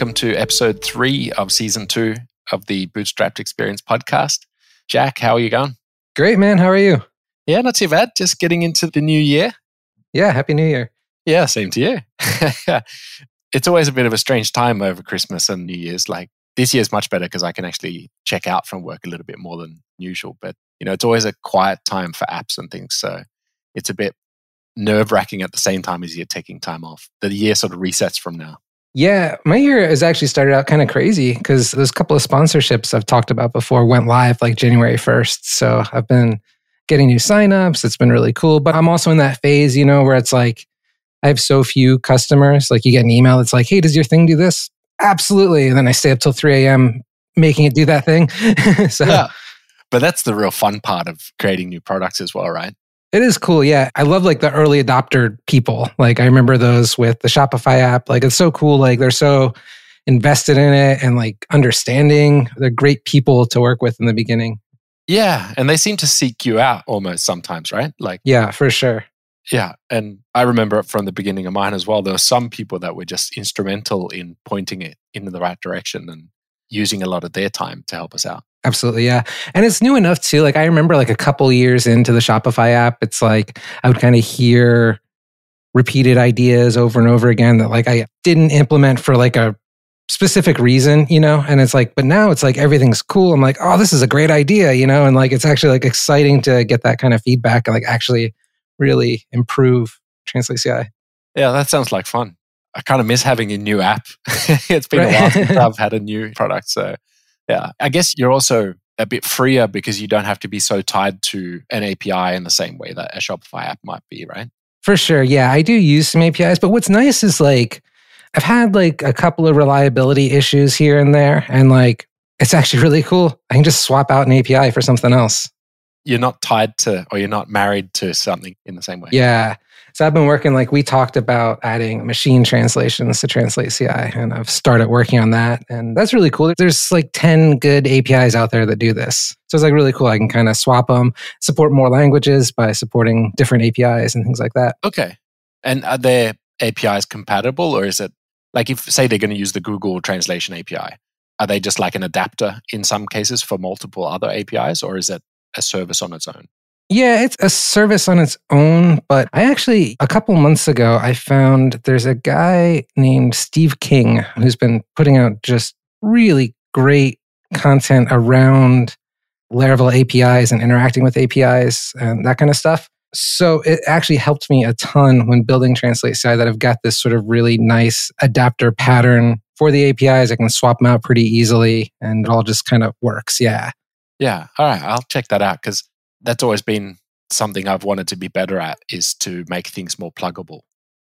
Welcome to episode three of season two of the Bootstrapped Experience podcast. Jack, how are you going? Great, man. How are you? Yeah, not too bad. Just getting into the new year. Yeah, happy new year. Yeah, same to you. it's always a bit of a strange time over Christmas and New Year's. Like this year's much better because I can actually check out from work a little bit more than usual. But you know, it's always a quiet time for apps and things. So it's a bit nerve wracking at the same time as you're taking time off. The year sort of resets from now. Yeah, my year has actually started out kind of crazy because those couple of sponsorships I've talked about before went live like January 1st. So I've been getting new signups. It's been really cool. But I'm also in that phase, you know, where it's like I have so few customers. Like you get an email that's like, hey, does your thing do this? Absolutely. And then I stay up till 3 a.m. making it do that thing. so Yeah. But that's the real fun part of creating new products as well, right? It is cool. Yeah. I love like the early adopter people. Like I remember those with the Shopify app. Like it's so cool. Like they're so invested in it and like understanding. They're great people to work with in the beginning. Yeah. And they seem to seek you out almost sometimes, right? Like, Yeah, for sure. yeah. And I remember it from the beginning of mine as well. There were some people that were just instrumental in pointing it in the right direction and using a lot of their time to help us out. Absolutely. Yeah. And it's new enough too. Like I remember like a couple years into the Shopify app, it's like I would kind of hear repeated ideas over and over again that like I didn't implement for like a specific reason, you know? And it's like, but now it's like everything's cool. I'm like, oh, this is a great idea, you know? And like it's actually like exciting to get that kind of feedback and like actually really improve Translate CI. Yeah, that sounds like fun. I kind of miss having a new app. it's been a while since I've had a new product. So, yeah, I guess you're also a bit freer because you don't have to be so tied to an API in the same way that a Shopify app might be, right? For sure. Yeah, I do use some APIs, but what's nice is like I've had like a couple of reliability issues here and there, and like it's actually really cool. I can just swap out an API for something else. You're not tied to or you're not married to something in the same way. Yeah. So I've been working like we talked about adding machine translations to Translate CI, and I've started working on that. And that's really cool. There's like 10 good APIs out there that do this. So it's like really cool. I can kind of swap them, support more languages by supporting different APIs and things like that. Okay. And are their APIs compatible or is it like if say they're going to use the Google translation API, are they just like an adapter in some cases for multiple other APIs or is it a service on its own? Yeah, it's a service on its own. But I actually, a couple months ago, I found there's a guy named Steve King who's been putting out just really great content around Laravel APIs and interacting with APIs and that kind of stuff. So it actually helped me a ton when building Translate CI that I've got this sort of really nice adapter pattern for the APIs. I can swap them out pretty easily and it all just kind of works. Yeah. Yeah. All right. I'll check that out because that's always been something I've wanted to be better at is to make things more pluggable,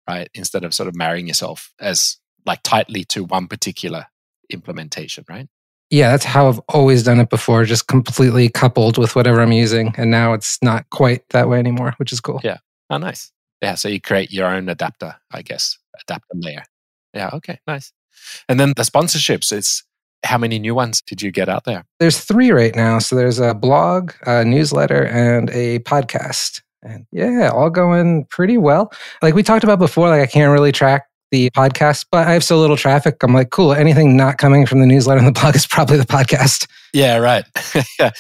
right? Instead of sort of marrying yourself as like tightly to one particular implementation, right? Yeah, that's how I've always done it before, just completely coupled with whatever I'm using. And now it's not quite that way anymore, which is cool. Yeah. Oh, nice. Yeah. So you create your own adapter, I guess, adapter layer. Yeah. Okay. Nice. And then the sponsorships, it's how many new ones did you get out there? There's three right now. So there's a blog, a newsletter, and a podcast. And yeah, all going pretty well. Like we talked about before, like I can't really track the podcast, but I have so little traffic. I'm like, cool, anything not coming from the newsletter and the blog is probably the podcast. Yeah. Right.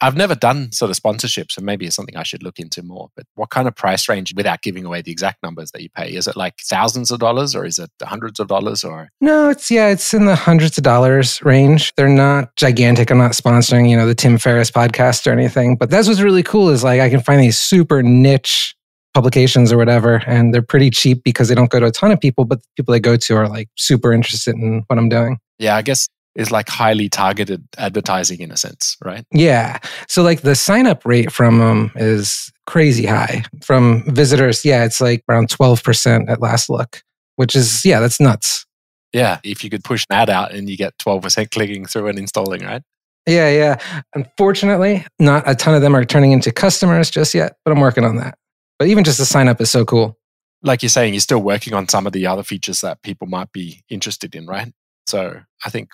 I've never done sort of sponsorships, and maybe it's something I should look into more. But what kind of price range, without giving away the exact numbers that you pay, is it like thousands of dollars, or is it hundreds of dollars, or No, it's yeah, it's in the hundreds of dollars range. They're not gigantic. I'm not sponsoring, you know, the Tim Ferriss podcast or anything. But that's what's really cool is like I can find these super niche publications or whatever, and they're pretty cheap because they don't go to a ton of people, but the people they go to are like super interested in what I'm doing. yeah, I guess it's like highly targeted advertising in a sense, right? Yeah. So like the sign up rate from them is crazy high. From visitors, yeah, it's like around 12% at last look, which is yeah, that's nuts. Yeah, if you could push an ad out and you get twelve percent clicking through and installing, right? Yeah, yeah. Unfortunately, not a ton of them are turning into customers just yet, but I'm working on that. But even just the sign up is so cool. Like you're saying, you're still working on some of the other features that people might be interested in, right? So I think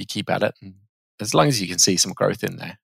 you keep at it, and as long as you can see some growth in there.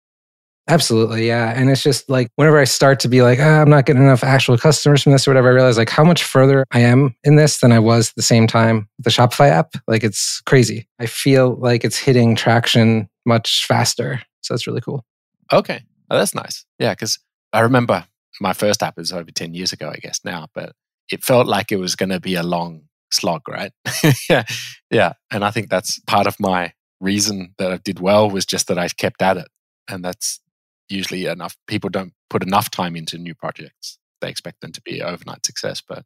Absolutely, yeah. And it's just like whenever I start to be like, oh, I'm not getting enough actual customers from this or whatever, I realize like how much further I am in this than I was at the same time with the Shopify app. Like it's crazy. I feel like it's hitting traction much faster. So that's really cool. Okay. Oh, that's nice. Yeah, because I remember my first app is over 10 years ago, I guess now, but it felt like it was going to be a long slog, right? yeah. Yeah. And I think that's part of my reason that I did well was just that I kept at it. And that's usually enough. People don't put enough time into new projects. They expect them to be overnight success. But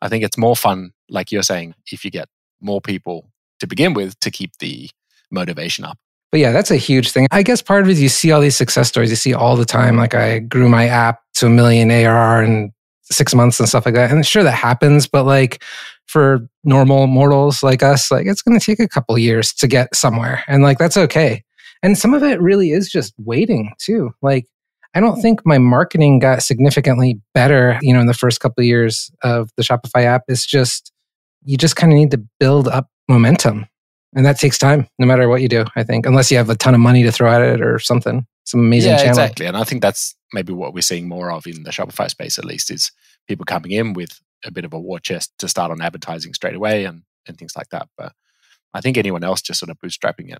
I think it's more fun, like you're saying, if you get more people to begin with to keep the motivation up. But yeah, that's a huge thing. I guess part of it is you see all these success stories you see all the time. Like I grew my app to a million ARR in six months and stuff like that. And sure, that happens, but like for normal mortals like us, like it's going to take a couple years to get somewhere. And like that's okay. And some of it really is just waiting too. Like I don't think my marketing got significantly better, you know, in the first couple of years of the Shopify app. It's just you just kind of need to build up momentum. And that takes time, no matter what you do, I think, unless you have a ton of money to throw at it or something. Some amazing yeah, channel. exactly. And I think that's maybe what we're seeing more of in the Shopify space, at least, is people coming in with a bit of a war chest to start on advertising straight away and, and things like that. But I think anyone else just sort of bootstrapping it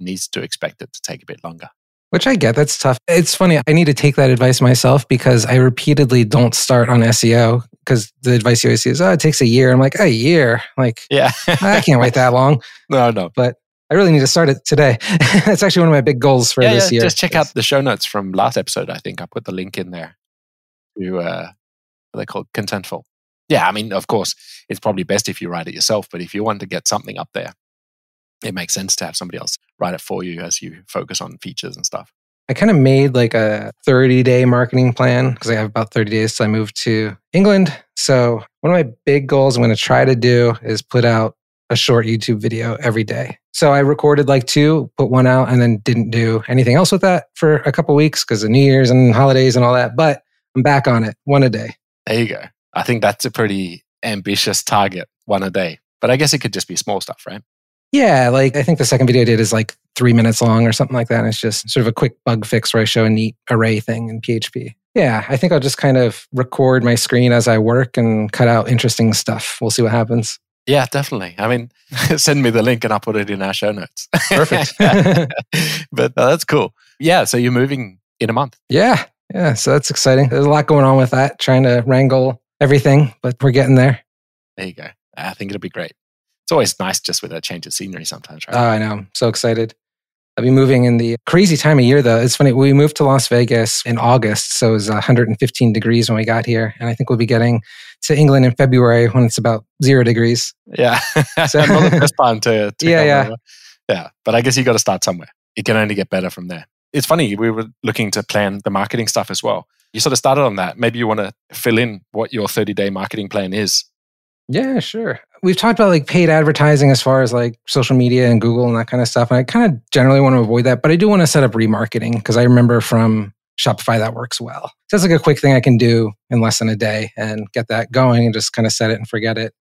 needs to expect it to take a bit longer. Which I get, that's tough. It's funny, I need to take that advice myself because I repeatedly don't start on SEO because the advice you always see is, oh, it takes a year. I'm like, a year? Like, yeah, I can't wait that long. No, no. But I really need to start it today. That's actually one of my big goals for yeah, this yeah. year. Just check out the show notes from last episode. I think I put the link in there to uh, what they call Contentful. Yeah, I mean, of course, it's probably best if you write it yourself. But if you want to get something up there, it makes sense to have somebody else write it for you as you focus on features and stuff. I kind of made like a 30 day marketing plan because I have about 30 days till I move to England. So, one of my big goals I'm going to try to do is put out a short YouTube video every day. So, I recorded like two, put one out, and then didn't do anything else with that for a couple weeks because of New Year's and holidays and all that. But I'm back on it, one a day. There you go. I think that's a pretty ambitious target, one a day. But I guess it could just be small stuff, right? Yeah, like I think the second video I did is like three minutes long or something like that. And it's just sort of a quick bug fix where I show a neat array thing in PHP. Yeah, I think I'll just kind of record my screen as I work and cut out interesting stuff. We'll see what happens. Yeah, definitely. I mean, send me the link and I'll put it in our show notes. Perfect. but uh, that's cool. Yeah, so you're moving in a month. Yeah, yeah. So that's exciting. There's a lot going on with that, trying to wrangle everything, but we're getting there. There you go. I think it'll be great it's always nice just with a change of scenery sometimes, right? Oh, I know. I'm so excited. I'll be moving in the crazy time of year, though. It's funny. We moved to Las Vegas in August, so it was 115 degrees when we got here, and I think we'll be getting to England in February when it's about zero degrees. Yeah, so best to, to yeah, yeah, over. yeah. But I guess you got to start somewhere. It can only get better from there. It's funny. We were looking to plan the marketing stuff as well. You sort of started on that. Maybe you want to fill in what your 30 day marketing plan is yeah, sure. We've talked about like paid advertising as far as like social media and Google and that kind of stuff. And I kind of generally want to avoid that, but I do want to set up remarketing because I remember from Shopify that works well. So that's like a quick thing I can do in less than a day and get that going and just kind of set it and forget it.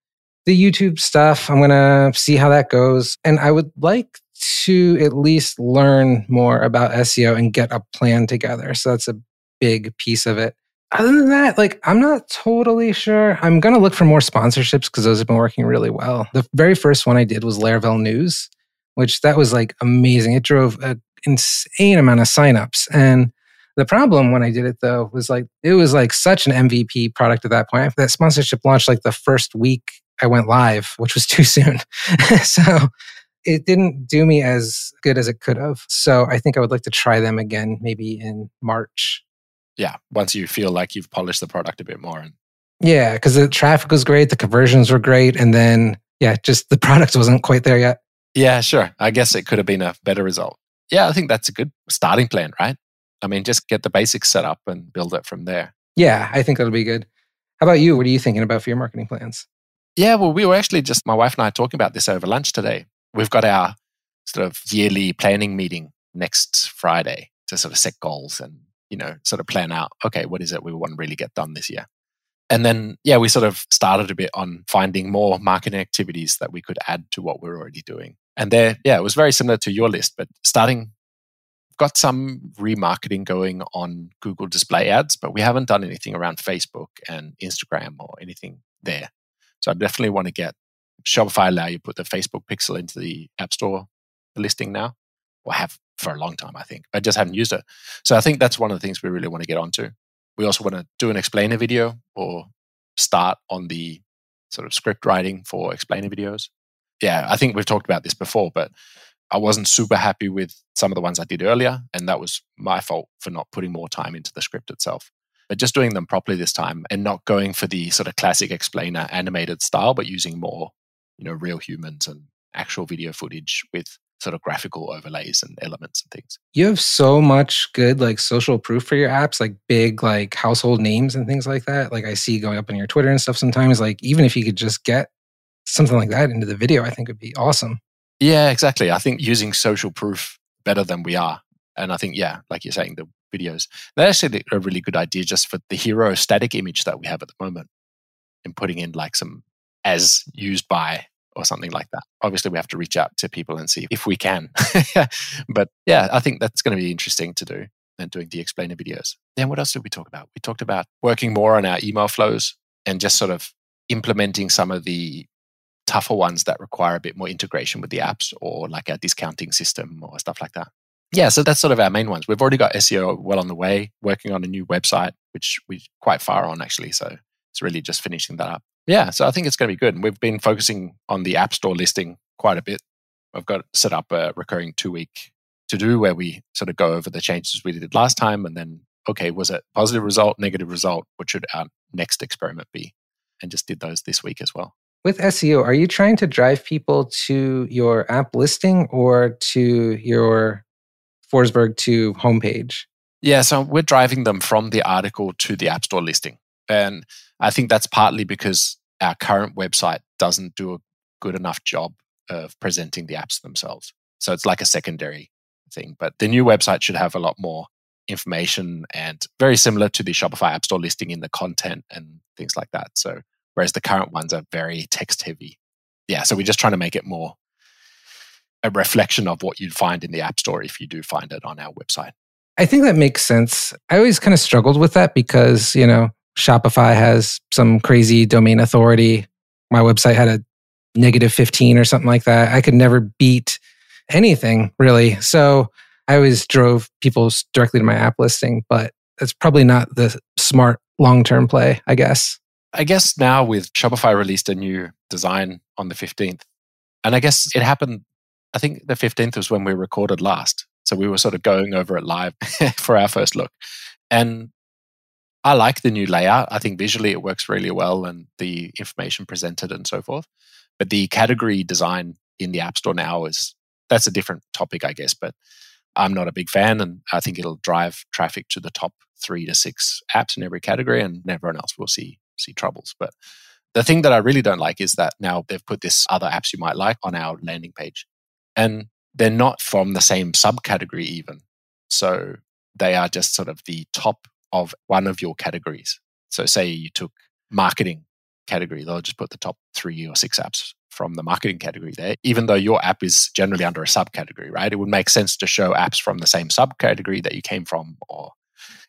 The YouTube stuff, I'm going to see how that goes. And I would like to at least learn more about SEO and get a plan together. So that's a big piece of it other than that, like I'm not totally sure. I'm gonna look for more sponsorships because those have been working really well. The very first one I did was Laravel News, which that was like amazing. It drove an insane amount of signups. And the problem when I did it though was like it was like such an MVP product at that point. That sponsorship launched like the first week I went live, which was too soon. so it didn't do me as good as it could have. So I think I would like to try them again maybe in March yeah, once you feel like you've polished the product a bit more. And yeah, because the traffic was great, the conversions were great, and then yeah, just the product wasn't quite there yet. Yeah, sure. I guess it could have been a better result. Yeah, I think that's a good starting plan, right? I mean, just get the basics set up and build it from there. Yeah, I think that'll be good. How about you? What are you thinking about for your marketing plans? Yeah, well, we were actually just, my wife and I talking about this over lunch today. We've got our sort of yearly planning meeting next Friday to sort of set goals and you know, sort of plan out, okay, what is it we want to really get done this year? And then, yeah, we sort of started a bit on finding more marketing activities that we could add to what we're already doing. And there, yeah, it was very similar to your list, but starting got some remarketing going on Google display ads, but we haven't done anything around Facebook and Instagram or anything there. So I definitely want to get Shopify allow you put the Facebook pixel into the App Store listing now, or have for a long time, I think. I just haven't used it. So I think that's one of the things we really want to get onto. We also want to do an explainer video or start on the sort of script writing for explainer videos. Yeah, I think we've talked about this before, but I wasn't super happy with some of the ones I did earlier, and that was my fault for not putting more time into the script itself. But just doing them properly this time and not going for the sort of classic explainer animated style, but using more, you know, real humans and actual video footage with sort of graphical overlays and elements and things. You have so much good like social proof for your apps, like big like household names and things like that. Like I see going up on your Twitter and stuff sometimes. Like even if you could just get something like that into the video, I think would be awesome. Yeah, exactly. I think using social proof better than we are. And I think, yeah, like you're saying, the videos, that's actually a really good idea just for the hero static image that we have at the moment and putting in like some as used by or something like that. Obviously, we have to reach out to people and see if we can. but yeah, I think that's going to be interesting to do and doing the explainer videos. Then what else did we talk about? We talked about working more on our email flows and just sort of implementing some of the tougher ones that require a bit more integration with the apps or like a discounting system or stuff like that. Yeah, so that's sort of our main ones. We've already got SEO well on the way, working on a new website, which we're quite far on actually. So it's really just finishing that up. Yeah, so I think it's going to be good. And we've been focusing on the App Store listing quite a bit. I've got set up a recurring two week to do where we sort of go over the changes we did last time and then, okay, was it positive result, negative result? What should our next experiment be? And just did those this week as well. With SEO, are you trying to drive people to your app listing or to your Forsberg 2 homepage? Yeah, so we're driving them from the article to the App Store listing. And I think that's partly because our current website doesn't do a good enough job of presenting the apps themselves. So it's like a secondary thing. But the new website should have a lot more information and very similar to the Shopify App Store listing in the content and things like that. So whereas the current ones are very text heavy. Yeah, so we're just trying to make it more a reflection of what you'd find in the App Store if you do find it on our website. I think that makes sense. I always kind of struggled with that because, you know, Shopify has some crazy domain authority. My website had a negative 15 or something like that. I could never beat anything really. So I always drove people directly to my app listing, but that's probably not the smart long term play, I guess. I guess now with Shopify released a new design on the 15th. And I guess it happened, I think the 15th was when we recorded last. So we were sort of going over it live for our first look. And I like the new layout. I think visually it works really well and the information presented and so forth. But the category design in the App Store now is that's a different topic, I guess. But I'm not a big fan, and I think it'll drive traffic to the top three to six apps in every category, and everyone else will see see troubles. But the thing that I really don't like is that now they've put this other apps you might like on our landing page, and they're not from the same subcategory even. So they are just sort of the top of one of your categories. So, say you took marketing category, they'll just put the top three or six apps from the marketing category there, even though your app is generally under a subcategory, right? It would make sense to show apps from the same subcategory that you came from. Or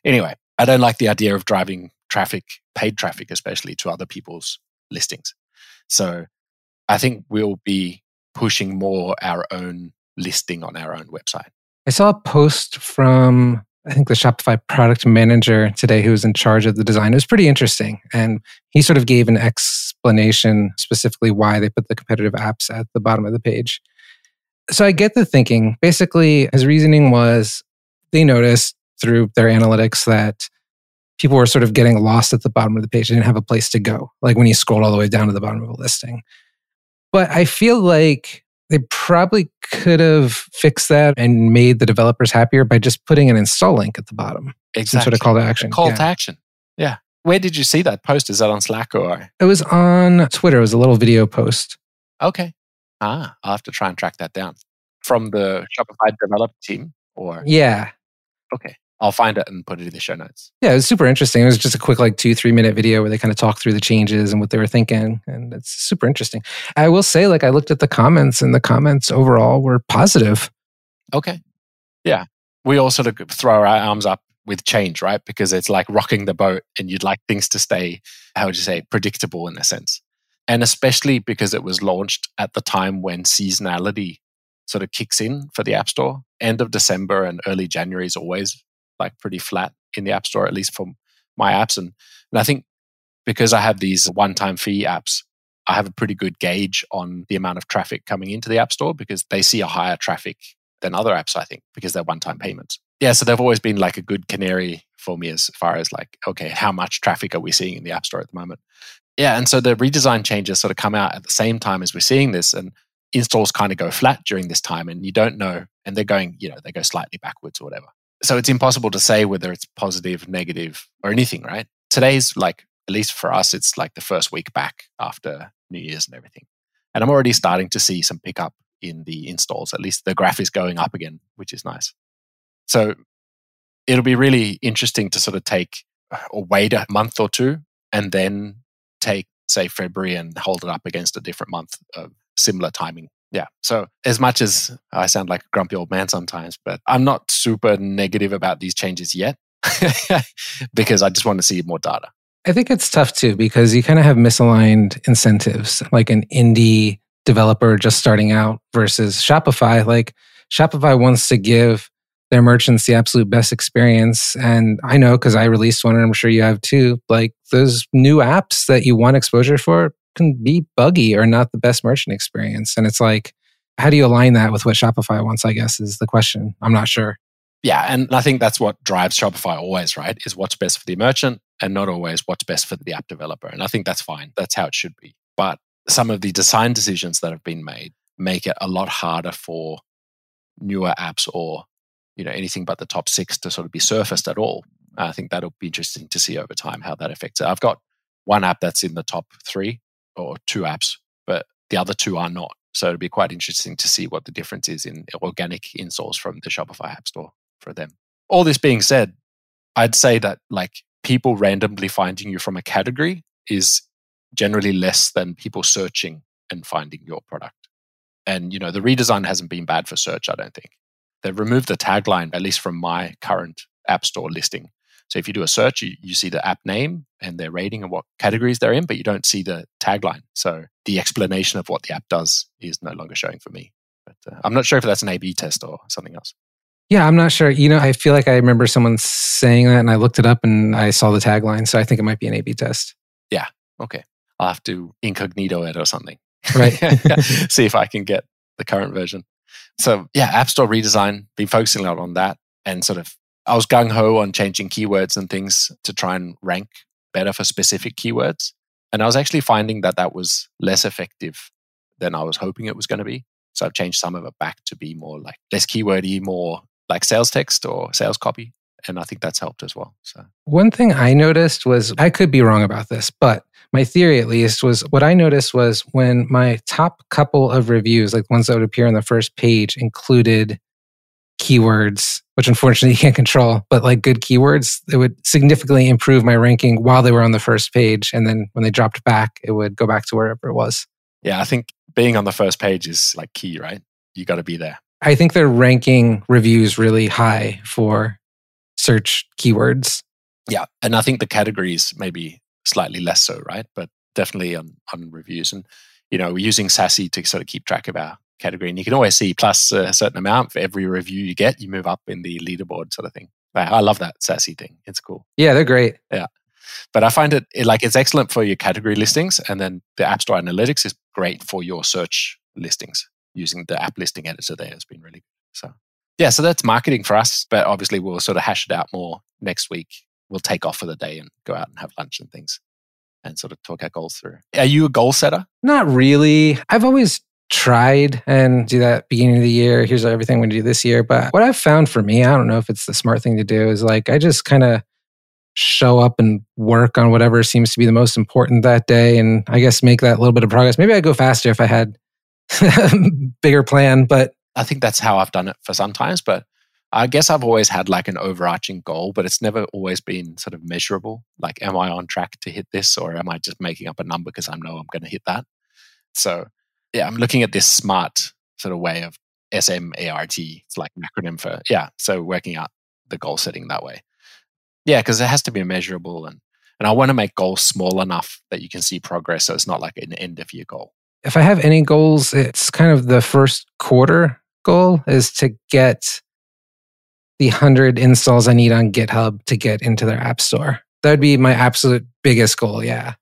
anyway, I don't like the idea of driving traffic, paid traffic, especially to other people's listings. So I think we'll be pushing more our own listing on our own website. I saw a post from I think the Shopify product manager today who was in charge of the design. It was pretty interesting. And he sort of gave an explanation specifically why they put the competitive apps at the bottom of the page. So I get the thinking. Basically, his reasoning was they noticed through their analytics that people were sort of getting lost at the bottom of the page. They didn't have a place to go, like when you scroll all the way down to the bottom of a listing. But I feel like they probably could have fixed that and made the developers happier by just putting an install link at the bottom. Exactly. Some sort of call to action. A call yeah. to action. Yeah. Where did you see that post? Is that on Slack or? It was on Twitter. It was a little video post. Okay. Ah, I'll have to try and track that down. From the Shopify developer team or? Yeah. Okay. I'll find it and put it in the show notes. Yeah, it was super interesting. It was just a quick, like two, three minute video where they kind of talk through the changes and what they were thinking. And it's super interesting. I will say, like, I looked at the comments and the comments overall were positive. Okay. Yeah. we all sort of throw our arms up with change, right? Because it's like rocking the boat and you'd like things to stay, how would you say, predictable in a sense. And especially because it was launched at the time when seasonality sort of kicks in for the App Store. End of December and early January is always like pretty flat in the App Store, at least for my apps. And, and I think because I have these one time fee apps, I have a pretty good gauge on the amount of traffic coming into the App Store because they see a higher traffic than other apps, I think, because they're one time payments. Yeah, so they've always been like a good canary for me as far as like, okay, how much traffic are we seeing in the App Store at the moment? Yeah, and so the redesign changes sort of come out at the same time as we're seeing this, and installs kind of go flat during this time, and you don't know, and they're going, you know, they go slightly backwards or whatever. So it's impossible to say whether it's positive, negative, or anything, right? Today's like at least for us, it's like the first week back after New Year's and everything. And I'm already starting to see some pickup in the installs. At least the graph is going up again, which is nice. So it'll be really interesting to sort of take uh, or wait a month or two and then take, say, February and hold it up against a different month of similar timing. Yeah. So as much as I sound like a grumpy old man sometimes, but I'm not super negative about these changes yet because I just want to see more data. I think it's tough too because you kind of have misaligned incentives, like an indie developer just starting out versus Shopify. Like Shopify wants to give their merchants the absolute best experience. And I know because I released one and I'm sure you have too. Like those new apps that you want exposure for can be buggy or not the best merchant experience. And it's like, how do you align that with what Shopify wants? I guess is the question. I'm not sure. Yeah. And I think that's what drives Shopify always, right? Is what's best for the merchant and not always what's best for the app developer. And I think that's fine. That's how it should be. But some of the design decisions that have been made make it a lot harder for newer apps or you know anything but the top six to sort of be surfaced at all. I think that'll be interesting to see over time how that affects it. I've got one app that's in the top three or two apps, but the other two are not. So it'll be quite interesting to see what the difference is in organic installs from the Shopify App Store for them. All this being said, I'd say that like people randomly finding you from a category is generally less than people searching and finding your product. And you know, the redesign hasn't been bad for search, I don't think. They've removed the tagline, at least from my current App Store listing. So if you do a search, you, you see the app name and their rating and what categories they're in, but you don't see the tagline. So the explanation of what the app does is no longer showing for me. But uh, I'm not sure if that's an A B test or something else. Yeah, I'm not sure. You know, I feel like I remember someone saying that and I looked it up and I saw the tagline. So I think it might be an A B test. Yeah. Okay. I'll have to incognito it or something. Right. See if I can get the current version. So yeah, App Store redesign, been focusing a lot on that and sort of I was gung ho on changing keywords and things to try and rank better for specific keywords. And I was actually finding that that was less effective than I was hoping it was going to be. So I've changed some of it back to be more like less keywordy, more like sales text or sales copy. And I think that's helped as well. So one thing I noticed was I could be wrong about this, but my theory at least was what I noticed was when my top couple of reviews, like ones that would appear on the first page, included keywords, which unfortunately you can't control, but like good keywords, it would significantly improve my ranking while they were on the first page. And then when they dropped back, it would go back to wherever it was. Yeah, I think being on the first page is like key, right? You got to be there. I think they're ranking reviews really high for search keywords. Yeah. And I think the categories maybe slightly less so, right? But definitely on, on reviews. And, you know, we're using Sasi to sort of keep track of our category. And you can always see plus a certain amount for every review you get, you move up in the leaderboard sort of thing. I love that Sasi thing. It's cool. Yeah, they're great. Yeah. But I find it, it like it's excellent for your category listings. And then the App Store Analytics is great for your search listings using the app listing editor there has been really good. So yeah, so that's marketing for us. But obviously we'll sort of hash it out more next week. We'll take off for the day and go out and have lunch and things and sort of talk our goals through. Are you a goal setter? Not really. I've always tried and do that beginning of the year. Here's everything I'm going to do this year. But what I've found for me, I don't know if it's the smart thing to do, is like I just kind of show up and work on whatever seems to be the most important that day. And I guess make that little bit of progress. Maybe I'd go faster if I had bigger plan, but I think that's how I've done it for sometimes. But I guess I've always had like an overarching goal, but it's never always been sort of measurable. Like, am I on track to hit this, or am I just making up a number because I know I'm going to hit that? So, yeah, I'm looking at this smart sort of way of SMART. It's like an acronym for, yeah. So working out the goal setting that way. Yeah, because it has to be measurable and and I want to make goals small enough that you can see progress. So it's not like an end of year goal. If I have any goals, it's kind of the first quarter goal is to get the 100 installs I need on GitHub to get into their app store. That would be my absolute biggest goal. Yeah.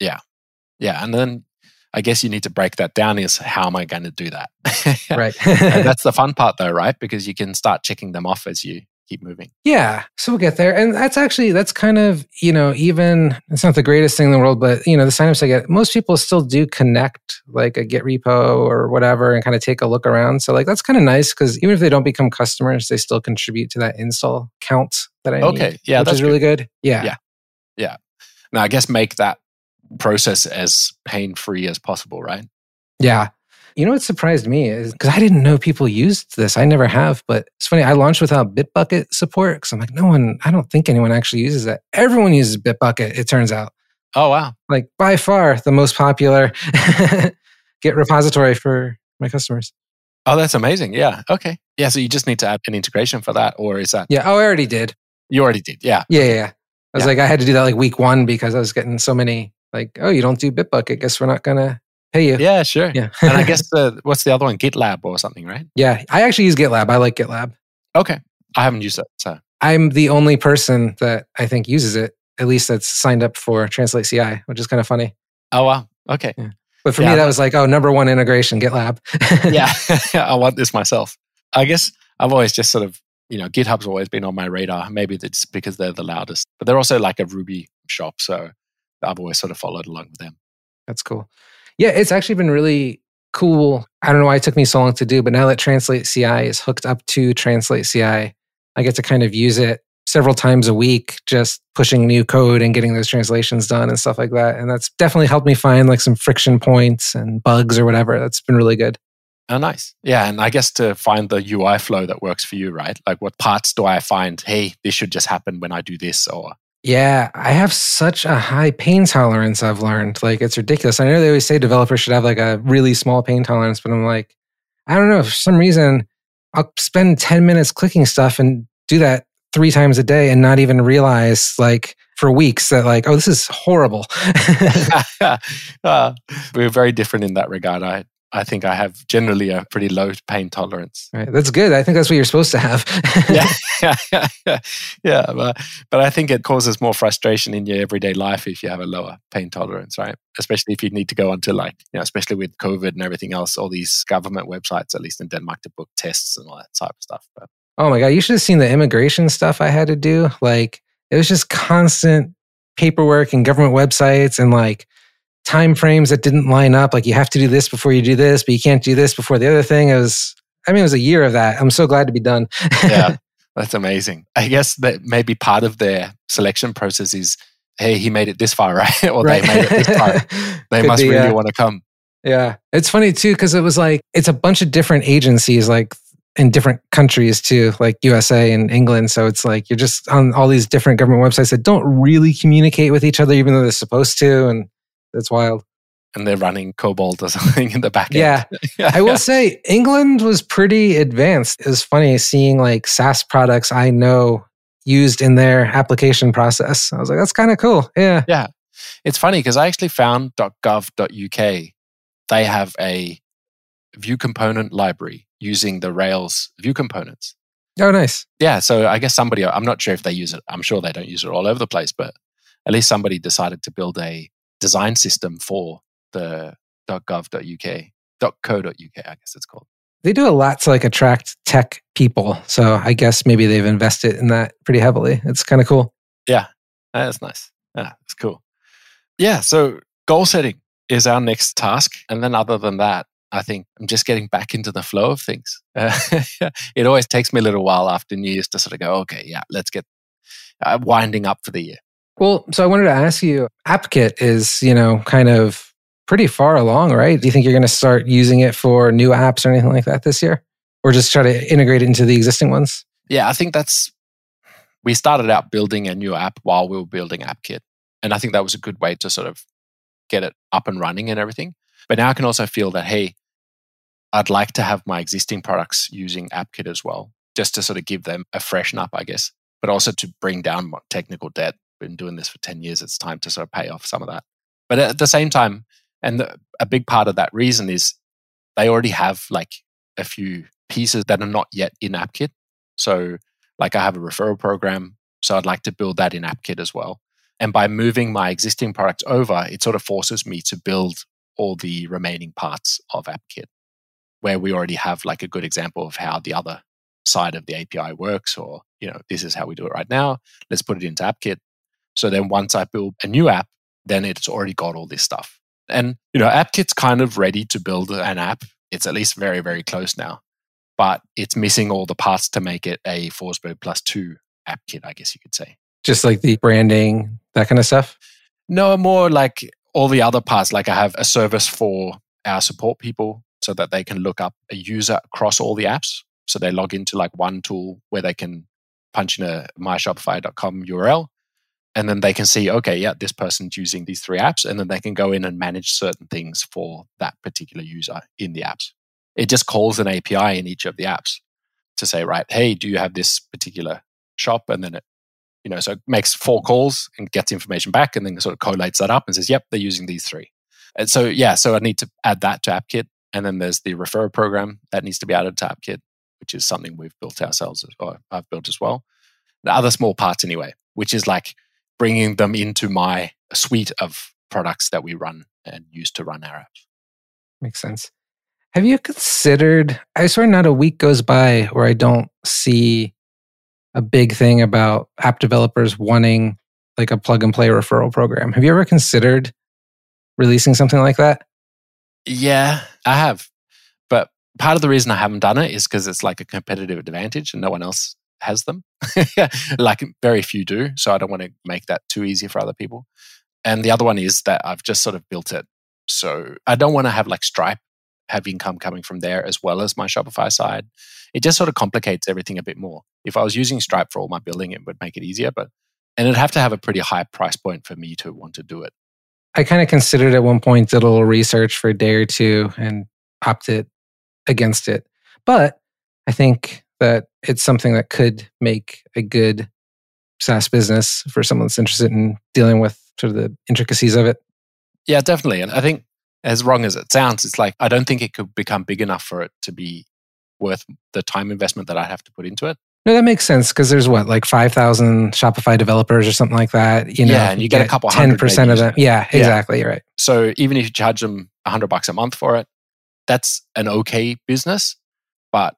Yeah. Yeah. And then I guess you need to break that down is how am I going to do that? right. that's the fun part though, right? Because you can start checking them off as you keep moving. Yeah. So we'll get there. And that's actually, that's kind of, you know, even, it's not the greatest thing in the world, but, you know, the signups I get, most people still do connect like a Git repo or whatever and kind of take a look around. So, like, that's kind of nice because even if they don't become customers, they still contribute to that install count that I okay. Need, yeah. Which is really good. Yeah. Yeah. Yeah. Now, I guess make that process as pain free as possible, right? Yeah. You know what surprised me is because I didn't know people used this. I never have, but it's funny. I launched without Bitbucket support because I'm like, no one, I don't think anyone actually uses that. Everyone uses Bitbucket, it turns out. Oh, wow. Like by far the most popular Git repository for my customers. Oh, that's amazing. Yeah. Okay. Yeah. So you just need to add an integration for that, or is that? Yeah. Oh, I already did. You already did. Yeah. Yeah. Yeah. yeah. I was yeah. like, I had to do that like week one because I was getting so many like, oh, you don't do Bitbucket. Guess we're not going pay you. Yeah, sure. Yeah. and I guess the, what's the other one? GitLab or something, right? Yeah. I actually use GitLab. I like GitLab. Okay. I haven't used it. So I'm the only person that I think uses it, at least that's signed up for Translate CI, which is kind of funny. Oh, wow. Okay. Yeah. But for yeah, me, that was like, oh, number one integration, GitLab. yeah. I want this myself. I guess I've always just sort of, you know, GitHub's always been on my radar. Maybe it's because they're the loudest, but they're also like a Ruby shop. So I've always sort of followed along with them. That's cool. Yeah, it's actually been really cool. I don't know why it took me so long to do, but now that Translate CI is hooked up to Translate CI, I get to kind of use it several times a week, just pushing new code and getting those translations done and stuff like that. And that's definitely helped me find like some friction points and bugs or whatever. That's been really good. Oh, nice. Yeah. And I guess to find the UI flow that works for you, right? Like what parts do I find, hey, this should just happen when I do this? Or yeah, I have such a high pain tolerance, I've learned. Like, it's ridiculous. I know they always say developers should have like a really small pain tolerance, but I'm like, I don't know. For some reason, I'll spend 10 minutes clicking stuff and do that three times a day and not even realize, like, for weeks that, like, oh, this is horrible. uh, we're very different in that regard. I, I think I have generally a pretty low pain tolerance. Right. That's good. I think that's what you're supposed to have. yeah. yeah. yeah. But, but I think it causes more frustration in your everyday life if you have a lower pain tolerance, right? Especially if you need to go onto like, you know, especially with COVID and everything else, all these government websites, at least in Denmark, to book tests and all that type of stuff. But, oh my God. You should have seen the immigration stuff I had to do. Like, it was just constant paperwork and government websites and like, time frames that didn't line up. Like you have to do this before you do this, but you can't do this before the other thing. It was, I mean, it was a year of that. I'm so glad to be done. yeah, that's amazing. I guess that maybe part of their selection process is, hey, he made it this far, right? or right. they made it this far. They must be, really uh, want to come. Yeah. It's funny too, because it was like, it's a bunch of different agencies, like in different countries too, like USA and England. So it's like you're just on all these different government websites that don't really communicate with each other, even though they're supposed to. And it's wild. And they're running COBOL or something in the back end. Yeah. I will say England was pretty advanced. It was funny seeing like SaaS products I know used in their application process. I was like, that's kind of cool. Yeah. Yeah. It's funny because I actually found .gov.uk. They have a view component library using the Rails view components. Oh, nice. Yeah. So I guess somebody, I'm not sure if they use it. I'm sure they don't use it all over the place, but at least somebody decided to build a design system for the .gov.uk, .co.uk, I guess it's called. They do a lot to like attract tech people. So I guess maybe they've invested in that pretty heavily. It's kind of cool. Yeah, that's nice. Yeah, it's cool. Yeah, so goal setting is our next task. And then other than that, I think I'm just getting back into the flow of things. Uh, it always takes me a little while after New Year's to sort of go, okay, yeah, let's get uh, winding up for the year. Well, so I wanted to ask you, AppKit is, you know, kind of pretty far along, right? Do you think you're going to start using it for new apps or anything like that this year? Or just try to integrate it into the existing ones? Yeah, I think that's, we started out building a new app while we were building AppKit. And I think that was a good way to sort of get it up and running and everything. But now I can also feel that, hey, I'd like to have my existing products using AppKit as well, just to sort of give them a freshen up, I guess, but also to bring down technical debt. Been doing this for 10 years. It's time to sort of pay off some of that. But at the same time, and the, a big part of that reason is they already have like a few pieces that are not yet in AppKit. So, like I have a referral program. So, I'd like to build that in AppKit as well. And by moving my existing products over, it sort of forces me to build all the remaining parts of AppKit where we already have like a good example of how the other side of the API works, or, you know, this is how we do it right now. Let's put it into AppKit. So then once I build a new app, then it's already got all this stuff. And, you know, AppKit's kind of ready to build an app. It's at least very, very close now, but it's missing all the parts to make it a Forsberg plus two AppKit, I guess you could say. Just like the branding, that kind of stuff? No, more like all the other parts. Like I have a service for our support people so that they can look up a user across all the apps. So they log into like one tool where they can punch in a myshopify.com URL and then they can see, okay, yeah, this person's using these three apps. And then they can go in and manage certain things for that particular user in the apps. It just calls an API in each of the apps to say, right, hey, do you have this particular shop? And then it, you know, so it makes four calls and gets information back and then sort of collates that up and says, yep, they're using these three. And so, yeah, so I need to add that to AppKit. And then there's the referral program that needs to be added to AppKit, which is something we've built ourselves, or I've built as well. The other small parts, anyway, which is like bringing them into my suite of products that we run and use to run our apps. Makes sense. Have you considered? I swear, not a week goes by where I don't see a big thing about app developers wanting like a plug and play referral program. Have you ever considered releasing something like that? Yeah, I have. But part of the reason I haven't done it is because it's like a competitive advantage and no one else has them. like very few do. So I don't want to make that too easy for other people. And the other one is that I've just sort of built it. So I don't want to have like Stripe have income coming from there as well as my Shopify side. It just sort of complicates everything a bit more. If I was using Stripe for all my billing, it would make it easier, but and it'd have to have a pretty high price point for me to want to do it. I kind of considered at one point, did a little research for a day or two and opted against it. But I think that it's something that could make a good SaaS business for someone that's interested in dealing with sort of the intricacies of it. Yeah, definitely. And I think as wrong as it sounds, it's like I don't think it could become big enough for it to be worth the time investment that I have to put into it. No, that makes sense because there's what like five thousand Shopify developers or something like that. You know, yeah, and you, get, get, a couple ten percent of them. Yeah, exactly. Yeah. Right. So even if you charge them a hundred bucks a month for it, that's an okay business. But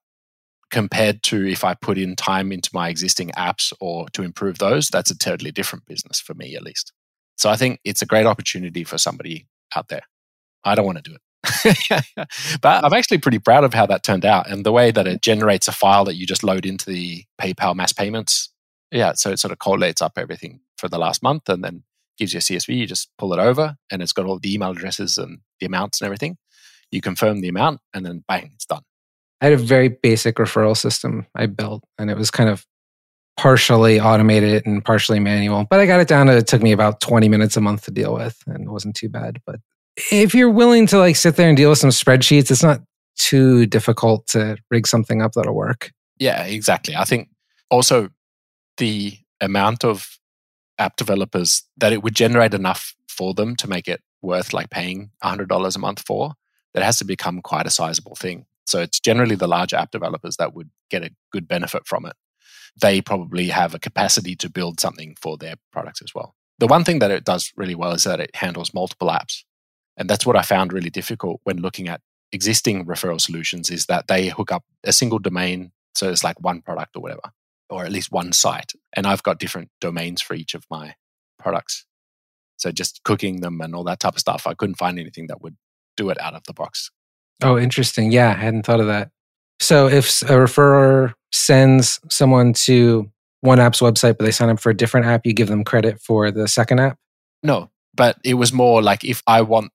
compared to if I put in time into my existing apps or to improve those, that's a totally different business for me, at least. So I think it's a great opportunity for somebody out there. I don't want to do it. but I'm actually pretty proud of how that turned out and the way that it generates a file that you just load into the PayPal mass payments. Yeah, so it sort of collates up everything for the last month and then gives you a CSV. You just pull it over and it's got all the email addresses and the amounts and everything. You confirm the amount and then bang, it's done. I had a very basic referral system I built, and it was kind of partially automated and partially manual. But I got it down to it took me about 20 minutes a month to deal with, and it wasn't too bad. But if you're willing to like sit there and deal with some spreadsheets, it's not too difficult to rig something up that'll work. Yeah, exactly. I think also the amount of app developers that it would generate enough for them to make it worth like paying $100 a month for, that has to become quite a sizable thing. So it's generally the large app developers that would get a good benefit from it. They probably have a capacity to build something for their products as well. The one thing that it does really well is that it handles multiple apps. And that's what I found really difficult when looking at existing referral solutions is that they hook up a single domain. So it's like one product or whatever, or at least one site. And I've got different domains for each of my products. So just cooking them and all that type of stuff, I couldn't find anything that would do it out of the box. Oh, interesting. Yeah, I hadn't thought of that. So if a referrer sends someone to one app's website, but they sign up for a different app, you give them credit for the second app? No, but it was more like if I want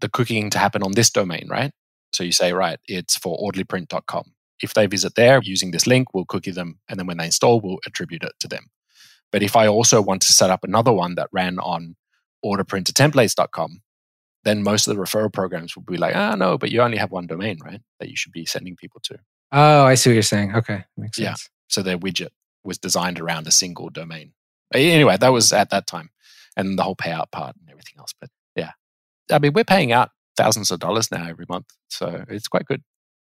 the cooking to happen on this domain, right? So you say, right, it's for orderlyprint.com. If they visit there using this link, we'll cookie them. And then when they install, we'll attribute it to them. But if I also want to set up another one that ran on orderprintertemplates.com, then most of the referral programs will be like, ah, oh, no, but you only have one domain, right? That you should be sending people to. Oh, I see what you're saying. Okay. Makes sense. Yeah. So their widget was designed around a single domain. Anyway, that was at that time and the whole payout part and everything else. But yeah, I mean, we're paying out thousands of dollars now every month. So it's quite good.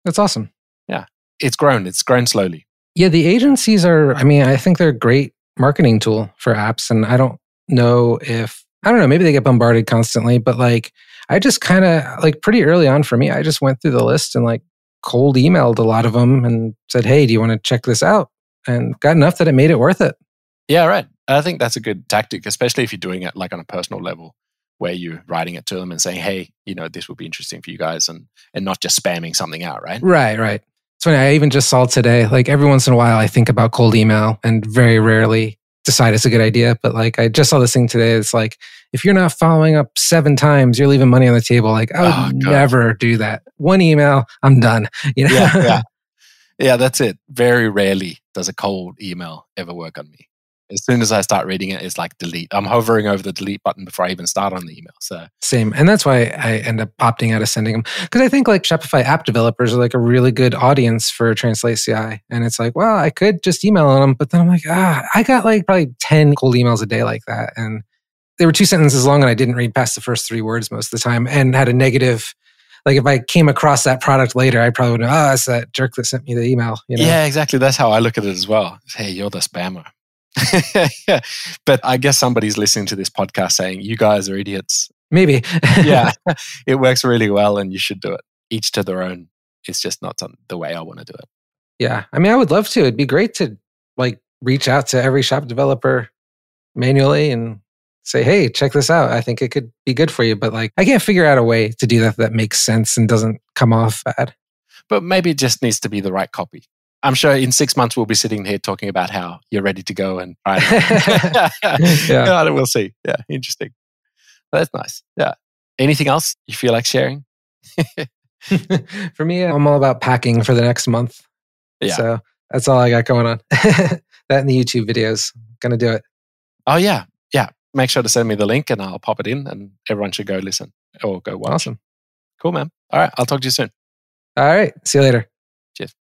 That's awesome. Yeah. It's grown. It's grown slowly. Yeah. The agencies are, I mean, I think they're a great marketing tool for apps. And I don't know if, I don't know, maybe they get bombarded constantly, but like, I just kind of like pretty early on for me, I just went through the list and like cold emailed a lot of them and said, Hey, do you want to check this out? And got enough that it made it worth it. Yeah, right. I think that's a good tactic, especially if you're doing it like on a personal level where you're writing it to them and saying, Hey, you know, this would be interesting for you guys and and not just spamming something out, right? Right, right. It's funny, I even just saw today, like every once in a while I think about cold email and very rarely decide it's a good idea. But like I just saw this thing today. It's like if you're not following up seven times, you're leaving money on the table. Like I would oh, never do that. One email, I'm done. You know? Yeah, yeah. Yeah, that's it. Very rarely does a cold email ever work on me as soon as I start reading it, it's like delete. I'm hovering over the delete button before I even start on the email. So same, and that's why I end up opting out of sending them because I think like Shopify app developers are like a really good audience for Translate CI, and it's like, well, I could just email them, but then I'm like, ah, I got like probably ten cold emails a day like that, and they were two sentences long, and I didn't read past the first three words most of the time, and had a negative like if I came across that product later, I probably would know, oh, it's that jerk that sent me the email. You know? Yeah, exactly. That's how I look at it as well. Hey, you're the spammer. but I guess somebody's listening to this podcast saying, you guys are idiots. Maybe. yeah, it works really well and you should do it. Each to their own. It's just not the way I want to do it. Yeah. I mean, I would love to. It'd be great to like reach out to every shop developer manually and say, hey, check this out. I think it could be good for you. But like, I can't figure out a way to do that that makes sense and doesn't come off bad. But maybe it just needs to be the right copy. I'm sure in six months we'll be sitting here talking about how you're ready to go and try. yeah, we'll see. Yeah, interesting. That's nice. Yeah. Anything else you feel like sharing? for me, I'm all about packing for the next month. Yeah. So that's all I got going on. that and the YouTube videos. Gonna do it. Oh yeah, yeah. Make sure to send me the link and I'll pop it in, and everyone should go listen or go watch. Awesome. Cool, man. All right, I'll talk to you soon. All right. See you later. Cheers.